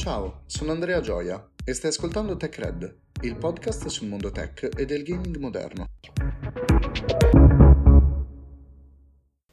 Ciao, sono Andrea Gioia e stai ascoltando TechRed, il podcast sul mondo tech e del gaming moderno.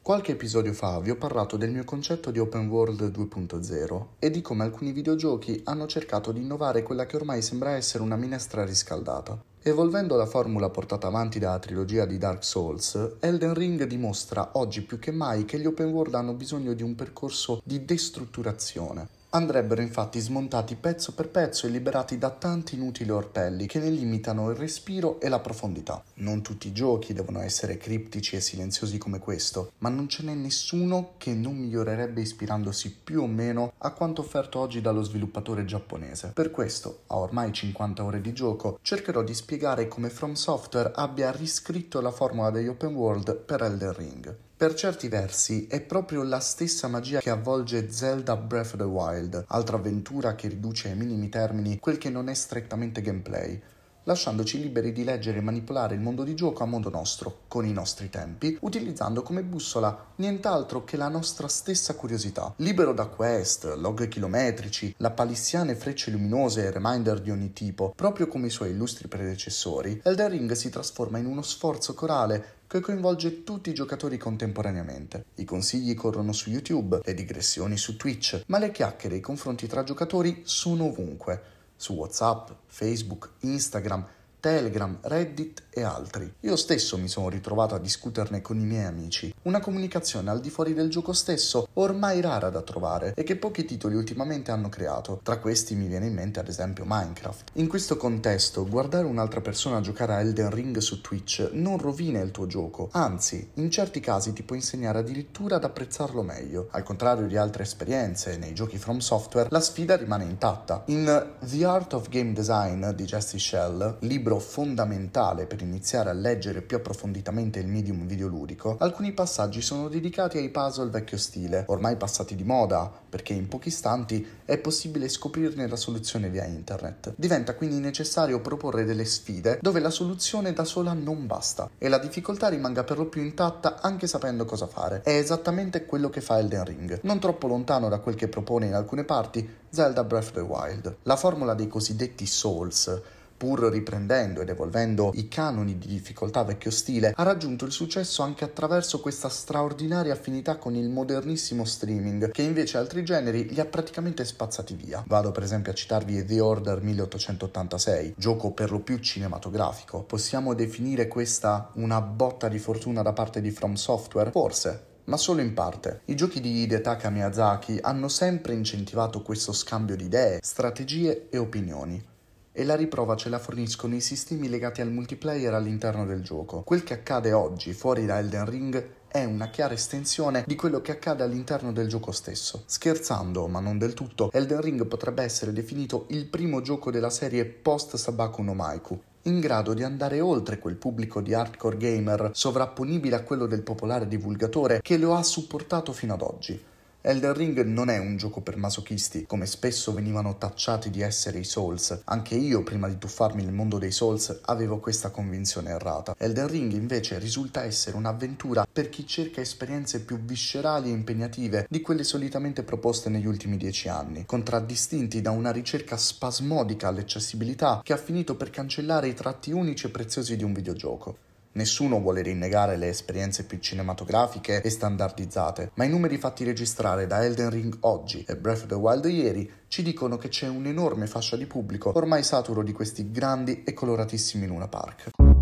Qualche episodio fa vi ho parlato del mio concetto di open world 2.0 e di come alcuni videogiochi hanno cercato di innovare quella che ormai sembra essere una minestra riscaldata. Evolvendo la formula portata avanti dalla trilogia di Dark Souls, Elden Ring dimostra oggi più che mai che gli open world hanno bisogno di un percorso di destrutturazione Andrebbero infatti smontati pezzo per pezzo e liberati da tanti inutili orpelli che ne limitano il respiro e la profondità. Non tutti i giochi devono essere criptici e silenziosi come questo, ma non ce n'è nessuno che non migliorerebbe ispirandosi più o meno a quanto offerto oggi dallo sviluppatore giapponese. Per questo, a ormai 50 ore di gioco, cercherò di spiegare come From Software abbia riscritto la formula degli open world per Elden Ring. Per certi versi è proprio la stessa magia che avvolge Zelda Breath of the Wild, altra avventura che riduce ai minimi termini quel che non è strettamente gameplay, lasciandoci liberi di leggere e manipolare il mondo di gioco a modo nostro, con i nostri tempi, utilizzando come bussola nient'altro che la nostra stessa curiosità. Libero da quest, log chilometrici, la palissiane frecce luminose e reminder di ogni tipo, proprio come i suoi illustri predecessori, Elden Ring si trasforma in uno sforzo corale che coinvolge tutti i giocatori contemporaneamente. I consigli corrono su YouTube, le digressioni su Twitch, ma le chiacchiere e i confronti tra giocatori sono ovunque su WhatsApp, Facebook, Instagram Telegram, Reddit e altri. Io stesso mi sono ritrovato a discuterne con i miei amici. Una comunicazione al di fuori del gioco stesso, ormai rara da trovare e che pochi titoli ultimamente hanno creato. Tra questi mi viene in mente ad esempio Minecraft. In questo contesto, guardare un'altra persona giocare a Elden Ring su Twitch non rovina il tuo gioco, anzi, in certi casi ti può insegnare addirittura ad apprezzarlo meglio. Al contrario di altre esperienze nei giochi From Software, la sfida rimane intatta. In The Art of Game Design di Jesse Shell, libro fondamentale per iniziare a leggere più approfonditamente il medium videoludico, alcuni passaggi sono dedicati ai puzzle vecchio stile, ormai passati di moda, perché in pochi istanti è possibile scoprirne la soluzione via internet. Diventa quindi necessario proporre delle sfide dove la soluzione da sola non basta e la difficoltà rimanga per lo più intatta anche sapendo cosa fare. È esattamente quello che fa Elden Ring, non troppo lontano da quel che propone in alcune parti Zelda Breath of the Wild. La formula dei cosiddetti Souls pur riprendendo ed evolvendo i canoni di difficoltà vecchio stile, ha raggiunto il successo anche attraverso questa straordinaria affinità con il modernissimo streaming, che invece altri generi li ha praticamente spazzati via. Vado per esempio a citarvi The Order 1886, gioco per lo più cinematografico. Possiamo definire questa una botta di fortuna da parte di From Software? Forse, ma solo in parte. I giochi di Hidetaka Miyazaki hanno sempre incentivato questo scambio di idee, strategie e opinioni e la riprova ce la forniscono i sistemi legati al multiplayer all'interno del gioco. Quel che accade oggi fuori da Elden Ring è una chiara estensione di quello che accade all'interno del gioco stesso. Scherzando, ma non del tutto, Elden Ring potrebbe essere definito il primo gioco della serie post Sabaku no Maiku, in grado di andare oltre quel pubblico di hardcore gamer sovrapponibile a quello del popolare divulgatore che lo ha supportato fino ad oggi. Elden Ring non è un gioco per masochisti, come spesso venivano tacciati di essere i Souls. Anche io, prima di tuffarmi nel mondo dei Souls, avevo questa convinzione errata. Elden Ring invece risulta essere un'avventura per chi cerca esperienze più viscerali e impegnative di quelle solitamente proposte negli ultimi dieci anni, contraddistinti da una ricerca spasmodica all'accessibilità che ha finito per cancellare i tratti unici e preziosi di un videogioco. Nessuno vuole rinnegare le esperienze più cinematografiche e standardizzate, ma i numeri fatti registrare da Elden Ring oggi e Breath of the Wild ieri ci dicono che c'è un'enorme fascia di pubblico ormai saturo di questi grandi e coloratissimi Luna Park.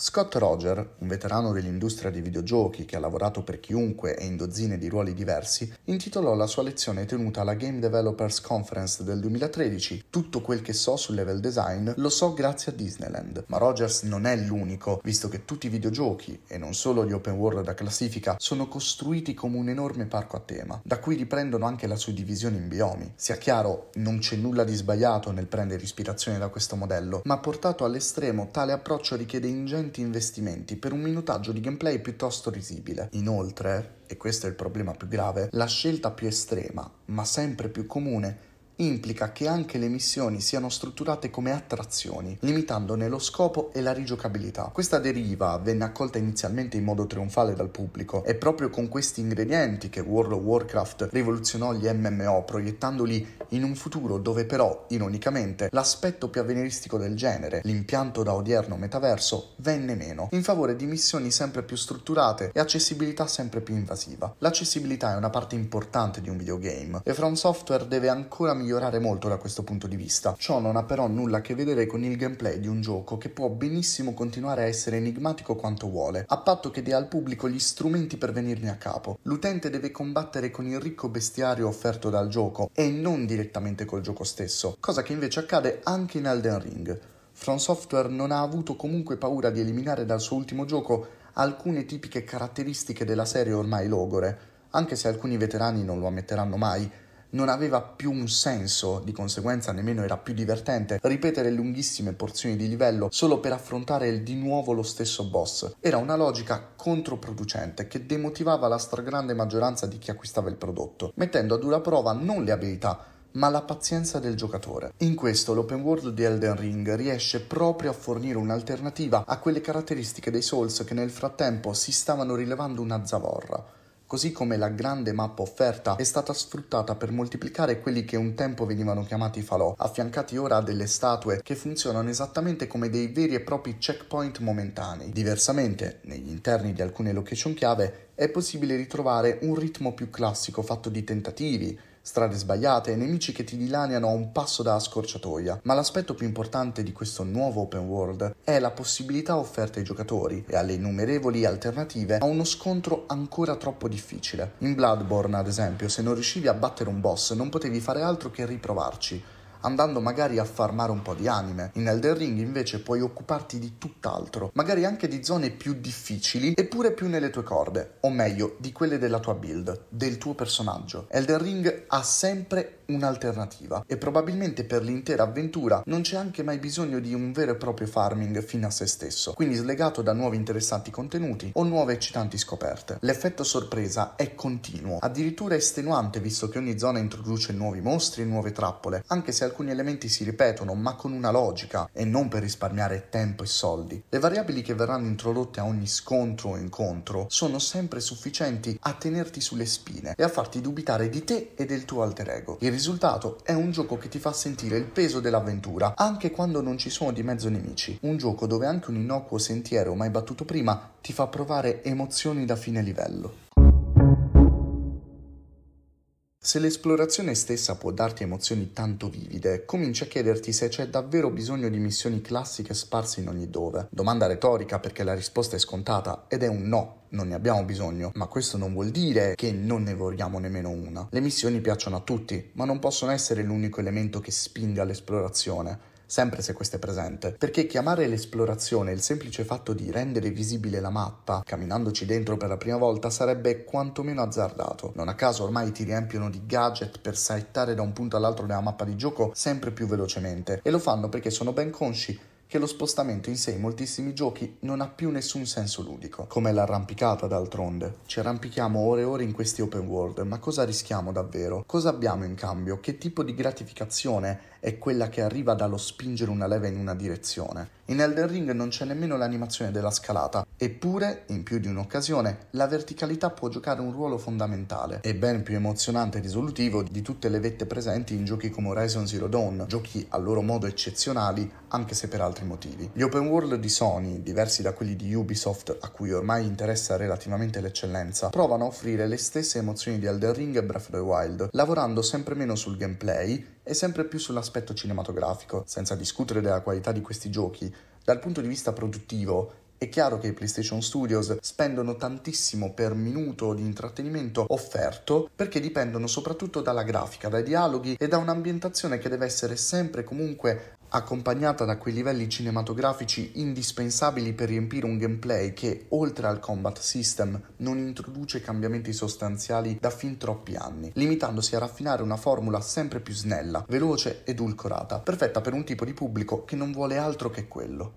Scott Roger, un veterano dell'industria dei videogiochi che ha lavorato per chiunque e in dozzine di ruoli diversi, intitolò la sua lezione tenuta alla Game Developers Conference del 2013 Tutto quel che so sul level design lo so grazie a Disneyland. Ma Rogers non è l'unico, visto che tutti i videogiochi, e non solo gli open world da classifica, sono costruiti come un enorme parco a tema, da cui riprendono anche la suddivisione in biomi. Sia chiaro, non c'è nulla di sbagliato nel prendere ispirazione da questo modello, ma portato all'estremo tale approccio richiede ingenti ingenti investimenti per un minutaggio di gameplay piuttosto risibile. Inoltre, e questo è il problema più grave, la scelta più estrema, ma sempre più comune, implica che anche le missioni siano strutturate come attrazioni, limitandone lo scopo e la rigiocabilità. Questa deriva venne accolta inizialmente in modo trionfale dal pubblico. È proprio con questi ingredienti che World of Warcraft rivoluzionò gli MMO, proiettandoli in un futuro dove però, ironicamente, l'aspetto più avveniristico del genere, l'impianto da odierno metaverso, venne meno, in favore di missioni sempre più strutturate e accessibilità sempre più invasiva. L'accessibilità è una parte importante di un videogame e From Software deve ancora migliorare molto da questo punto di vista. Ciò non ha però nulla a che vedere con il gameplay di un gioco che può benissimo continuare a essere enigmatico quanto vuole, a patto che dia al pubblico gli strumenti per venirne a capo. L'utente deve combattere con il ricco bestiario offerto dal gioco e non direttamente col gioco stesso, cosa che invece accade anche in Elden Ring. From Software non ha avuto comunque paura di eliminare dal suo ultimo gioco alcune tipiche caratteristiche della serie ormai logore, anche se alcuni veterani non lo ammetteranno mai, non aveva più un senso, di conseguenza nemmeno era più divertente ripetere lunghissime porzioni di livello solo per affrontare di nuovo lo stesso boss. Era una logica controproducente che demotivava la stragrande maggioranza di chi acquistava il prodotto, mettendo a dura prova non le abilità, ma la pazienza del giocatore. In questo l'open world di Elden Ring riesce proprio a fornire un'alternativa a quelle caratteristiche dei Souls che nel frattempo si stavano rilevando una zavorra così come la grande mappa offerta è stata sfruttata per moltiplicare quelli che un tempo venivano chiamati falò, affiancati ora a delle statue che funzionano esattamente come dei veri e propri checkpoint momentanei. Diversamente, negli interni di alcune location chiave è possibile ritrovare un ritmo più classico fatto di tentativi, strade sbagliate e nemici che ti dilaniano a un passo dalla scorciatoia. Ma l'aspetto più importante di questo nuovo open world è la possibilità offerta ai giocatori e alle innumerevoli alternative a uno scontro ancora troppo difficile. In Bloodborne, ad esempio, se non riuscivi a battere un boss non potevi fare altro che riprovarci andando magari a farmare un po' di anime. In Elden Ring invece puoi occuparti di tutt'altro, magari anche di zone più difficili eppure più nelle tue corde, o meglio, di quelle della tua build, del tuo personaggio. Elden Ring ha sempre un'alternativa e probabilmente per l'intera avventura non c'è anche mai bisogno di un vero e proprio farming fino a se stesso, quindi slegato da nuovi interessanti contenuti o nuove eccitanti scoperte. L'effetto sorpresa è continuo, addirittura estenuante visto che ogni zona introduce nuovi mostri e nuove trappole, anche se alcuni elementi si ripetono ma con una logica e non per risparmiare tempo e soldi. Le variabili che verranno introdotte a ogni scontro o incontro sono sempre sufficienti a tenerti sulle spine e a farti dubitare di te e del tuo alter ego. Il risultato è un gioco che ti fa sentire il peso dell'avventura, anche quando non ci sono di mezzo nemici. Un gioco dove anche un innocuo sentiero mai battuto prima ti fa provare emozioni da fine livello. Se l'esplorazione stessa può darti emozioni tanto vivide, cominci a chiederti se c'è davvero bisogno di missioni classiche sparse in ogni dove. Domanda retorica perché la risposta è scontata ed è un no, non ne abbiamo bisogno, ma questo non vuol dire che non ne vogliamo nemmeno una. Le missioni piacciono a tutti, ma non possono essere l'unico elemento che spinga all'esplorazione sempre se questo è presente, perché chiamare l'esplorazione il semplice fatto di rendere visibile la mappa, camminandoci dentro per la prima volta, sarebbe quantomeno azzardato. Non a caso ormai ti riempiono di gadget per saltare da un punto all'altro della mappa di gioco sempre più velocemente, e lo fanno perché sono ben consci che lo spostamento in sé in moltissimi giochi non ha più nessun senso ludico, come l'arrampicata d'altronde. Ci arrampichiamo ore e ore in questi open world, ma cosa rischiamo davvero? Cosa abbiamo in cambio? Che tipo di gratificazione è quella che arriva dallo spingere una leva in una direzione? In Elden Ring non c'è nemmeno l'animazione della scalata, eppure, in più di un'occasione, la verticalità può giocare un ruolo fondamentale e ben più emozionante e risolutivo di tutte le vette presenti in giochi come Horizon Zero Dawn, giochi a loro modo eccezionali, anche se per altri motivi. Gli open world di Sony, diversi da quelli di Ubisoft, a cui ormai interessa relativamente l'eccellenza, provano a offrire le stesse emozioni di Elden Ring e Breath of the Wild, lavorando sempre meno sul gameplay e sempre più sull'aspetto cinematografico, senza discutere della qualità di questi giochi. Dal punto di vista produttivo, è chiaro che i PlayStation Studios spendono tantissimo per minuto di intrattenimento offerto perché dipendono soprattutto dalla grafica, dai dialoghi e da un'ambientazione che deve essere sempre comunque accompagnata da quei livelli cinematografici indispensabili per riempire un gameplay che, oltre al combat system, non introduce cambiamenti sostanziali da fin troppi anni, limitandosi a raffinare una formula sempre più snella, veloce ed edulcorata, perfetta per un tipo di pubblico che non vuole altro che quello.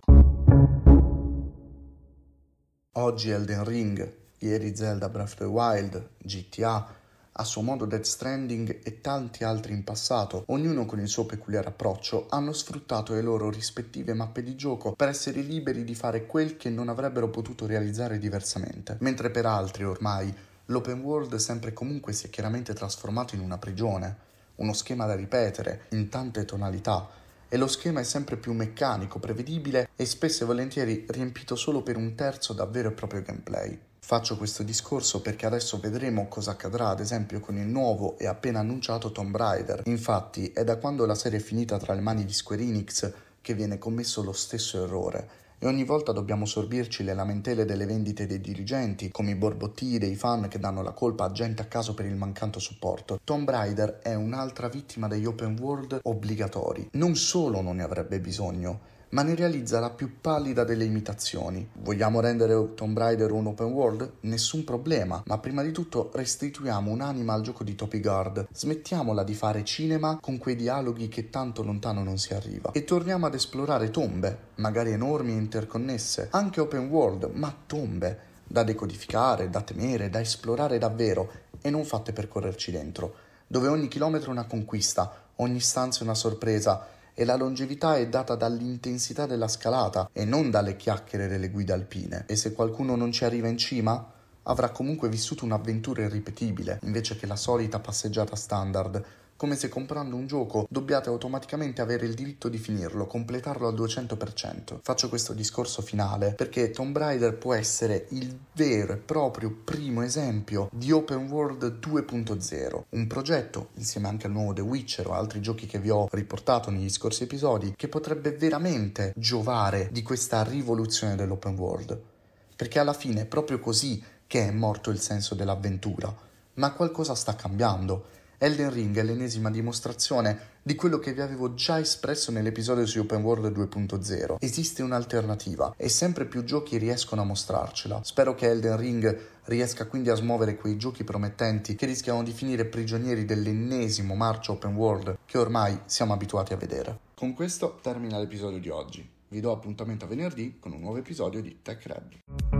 Oggi Elden Ring, ieri Zelda Breath of the Wild, GTA, A suo modo Death Stranding e tanti altri in passato, ognuno con il suo peculiare approccio, hanno sfruttato le loro rispettive mappe di gioco per essere liberi di fare quel che non avrebbero potuto realizzare diversamente, mentre per altri ormai l'open world sempre e comunque si è chiaramente trasformato in una prigione, uno schema da ripetere in tante tonalità, e lo schema è sempre più meccanico, prevedibile e spesso e volentieri riempito solo per un terzo da vero e proprio gameplay. Faccio questo discorso perché adesso vedremo cosa accadrà ad esempio con il nuovo e appena annunciato Tomb Raider. Infatti è da quando la serie è finita tra le mani di Square Enix che viene commesso lo stesso errore e ogni volta dobbiamo sorbirci le lamentele delle vendite dei dirigenti, come i borbottii dei fan che danno la colpa a gente a caso per il mancato supporto. Tomb Raider è un'altra vittima degli open world obbligatori. Non solo non ne avrebbe bisogno, ma ne realizza la più pallida delle imitazioni. Vogliamo rendere Tomb Raider un open world? Nessun problema, ma prima di tutto restituiamo un'anima al gioco di Topi Guard, smettiamola di fare cinema con quei dialoghi che tanto lontano non si arriva e torniamo ad esplorare tombe, magari enormi e interconnesse, anche open world, ma tombe, da decodificare, da temere, da esplorare davvero e non fatte per correrci dentro, dove ogni chilometro è una conquista, ogni stanza è una sorpresa e la longevità è data dall'intensità della scalata e non dalle chiacchiere delle guide alpine. E se qualcuno non ci arriva in cima, avrà comunque vissuto un'avventura irripetibile, invece che la solita passeggiata standard come se comprando un gioco dobbiate automaticamente avere il diritto di finirlo, completarlo al 200%. Faccio questo discorso finale perché Tomb Raider può essere il vero e proprio primo esempio di open world 2.0, un progetto insieme anche al nuovo The Witcher o altri giochi che vi ho riportato negli scorsi episodi che potrebbe veramente giovare di questa rivoluzione dell'open world. Perché alla fine è proprio così che è morto il senso dell'avventura, ma qualcosa sta cambiando Elden Ring è l'ennesima dimostrazione di quello che vi avevo già espresso nell'episodio su Open World 2.0. Esiste un'alternativa e sempre più giochi riescono a mostrarcela. Spero che Elden Ring riesca quindi a smuovere quei giochi promettenti che rischiano di finire prigionieri dell'ennesimo marcio open world che ormai siamo abituati a vedere. Con questo termina l'episodio di oggi. Vi do appuntamento a venerdì con un nuovo episodio di Tech Red.